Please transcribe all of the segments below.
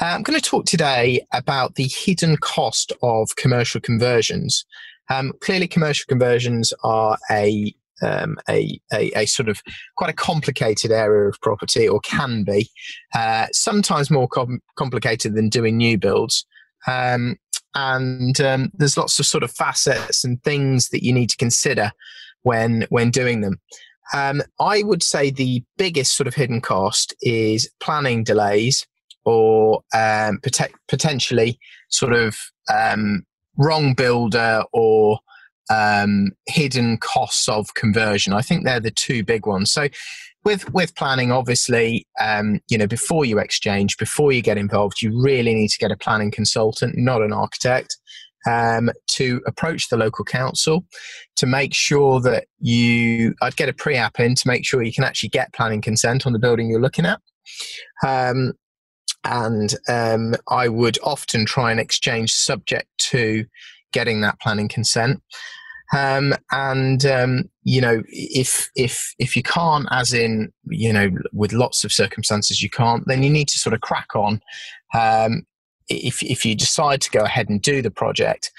Uh, I'm going to talk today about the hidden cost of commercial conversions. Um, clearly, commercial conversions are a um, a, a, a, sort of quite a complicated area of property, or can be, uh, sometimes more com- complicated than doing new builds. Um, and um, there's lots of sort of facets and things that you need to consider when when doing them. Um, I would say the biggest sort of hidden cost is planning delays or um, pot- potentially sort of um, wrong builder or um, hidden costs of conversion. I think they're the two big ones. So, with with planning, obviously, um, you know, before you exchange, before you get involved, you really need to get a planning consultant, not an architect. Um, to approach the local council to make sure that you, I'd get a pre app in to make sure you can actually get planning consent on the building you're looking at. Um, and um, I would often try and exchange subject to getting that planning consent. Um, and um, you know, if if if you can't, as in you know, with lots of circumstances you can't, then you need to sort of crack on. Um, if if you decide to go ahead and do the project,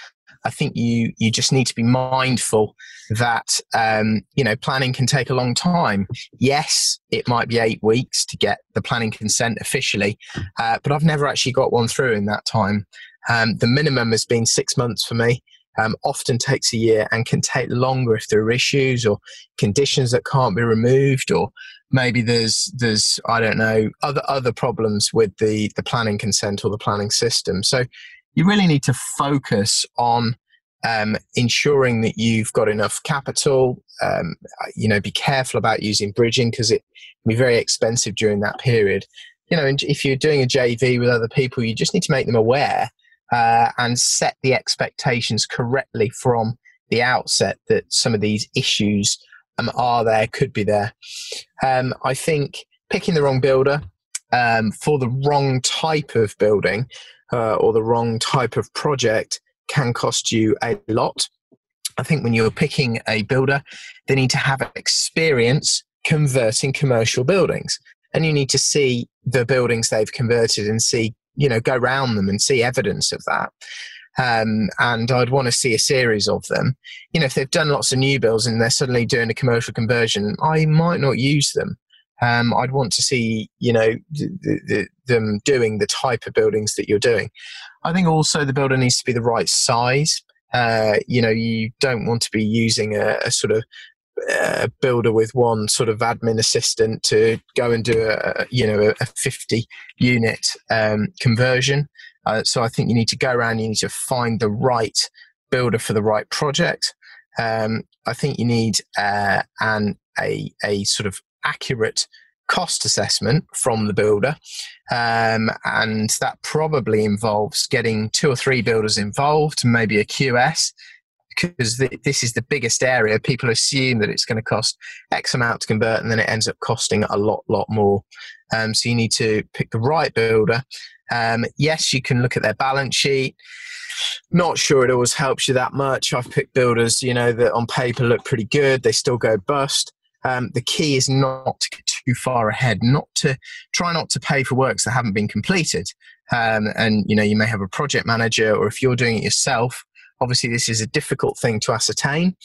I think you you just need to be mindful that um, you know planning can take a long time. Yes, it might be eight weeks to get the planning consent officially, uh, but I've never actually got one through in that time. Um, the minimum has been six months for me. Um, often takes a year and can take longer if there are issues or conditions that can't be removed or maybe there's there's I don't know other other problems with the the planning consent or the planning system. So you really need to focus on um, ensuring that you've got enough capital. Um, you know, be careful about using bridging because it can be very expensive during that period. You know, if you're doing a JV with other people, you just need to make them aware uh, and set the expectations correctly from the outset that some of these issues um, are there, could be there. Um, I think picking the wrong builder um, for the wrong type of building uh, or the wrong type of project can cost you a lot. I think when you're picking a builder, they need to have experience converting commercial buildings. And you need to see the buildings they've converted and see, you know, go around them and see evidence of that. Um, and I'd want to see a series of them. You know, if they've done lots of new builds and they're suddenly doing a commercial conversion, I might not use them um, I'd want to see, you know, the, the, them doing the type of buildings that you're doing. I think also the builder needs to be the right size. Uh, you know, you don't want to be using a, a sort of uh, builder with one sort of admin assistant to go and do a, you know a 50 unit um, conversion. Uh, so I think you need to go around. You need to find the right builder for the right project. Um, I think you need uh, an a a sort of accurate cost assessment from the builder. Um, and that probably involves getting two or three builders involved, maybe a QS, because th- this is the biggest area. People assume that it's going to cost X amount to convert, and then it ends up costing a lot, lot more. Um, so you need to pick the right builder. Um, yes, you can look at their balance sheet. Not sure it always helps you that much. I've picked builders, you know, that on paper look pretty good. They still go bust um, the key is not to get too far ahead, not to try not to pay for works that haven't been completed. Um, and you know, you may have a project manager, or if you're doing it yourself, obviously this is a difficult thing to ascertain.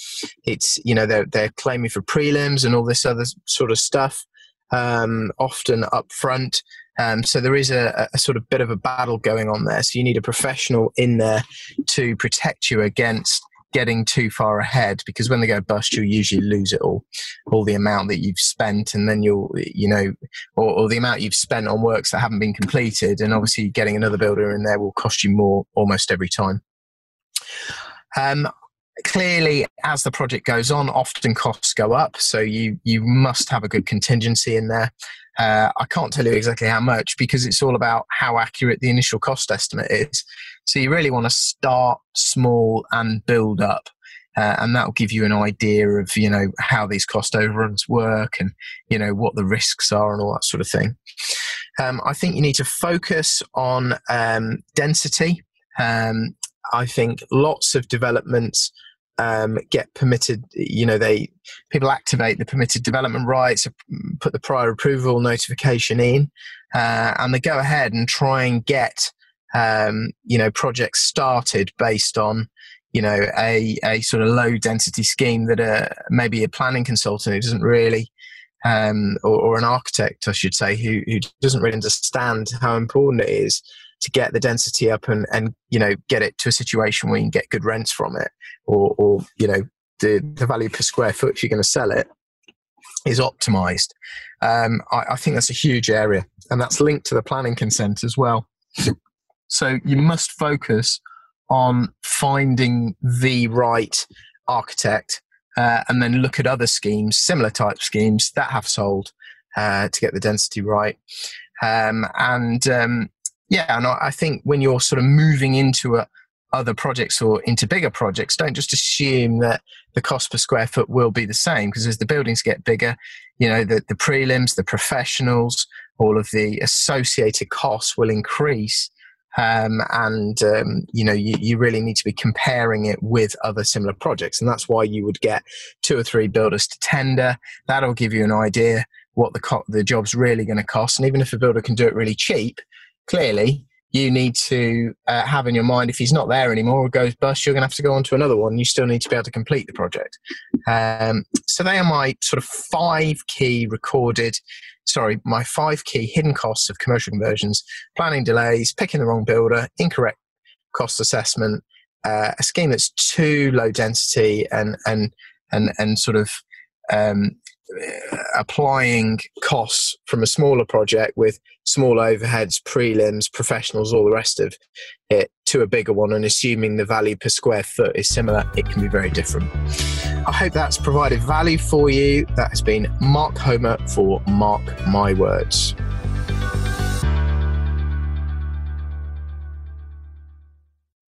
It's you know they're they're claiming for prelims and all this other sort of stuff, um, often up front. Um, so there is a, a, sort of bit of a battle going on there. So you need a professional in there to protect you against getting too far ahead because when they go bust, you'll usually lose it all, all the amount that you've spent, and then you'll, you know, or, or the amount you've spent on works that haven't been completed. And obviously, getting another builder in there will cost you more almost every time. Um, clearly, as the project goes on, often costs go up. So you you must have a good contingency in there. Uh, I can't tell you exactly how much because it's all about how accurate the initial cost estimate is. So you really want to start small and build up. Uh, and that will give you an idea of you know how these cost overruns work and you know what the risks are and all that sort of thing. Um, I think you need to focus on um, density. Um, I think lots of developments um, get permitted. You know, they people activate the permitted development rights, put the prior approval notification in, uh, and they go ahead and try and get um, you know projects started based on you know a, a sort of low density scheme that a, maybe a planning consultant who doesn't really um, or, or, an architect I should say who, who doesn't really understand how important it is to get the density up and, and you know get it to a situation where you can get good rents from it or, or you know the, the value per square foot you're going to sell it is optimized um, I, I think that's a huge area and that's linked to the planning consent as well so you must focus on finding the right architect uh, and then look at other schemes, similar type schemes that have sold uh, to get the density right. Um, and um, yeah, and I think when you're sort of moving into a, other projects or into bigger projects, don't just assume that the cost per square foot will be the same because as the buildings get bigger, you know, the, the prelims, the professionals, all of the associated costs will increase um, and um, you know you, you really need to be comparing it with other similar projects and that's why you would get two or three builders to tender. That'll give you an idea what the co- the job's really going to cost and even if a builder can do it really cheap clearly you need to uh, have in your mind if he's not there anymore or goes bust, you're going to have to go on to another one. You still need to be able to complete the project. Um, so they are my sort of five key recorded sorry, my five key hidden costs of commercial conversions planning delays, picking the wrong builder, incorrect cost assessment, uh, a scheme that's too low density and, and, and, and sort of um, applying costs from a smaller project with small overheads, prelims, professionals, all the rest of it to a bigger one and assuming the value per square foot is similar, it can be very different. I hope that's provided value for you. That has been Mark Homer for Mark My Words.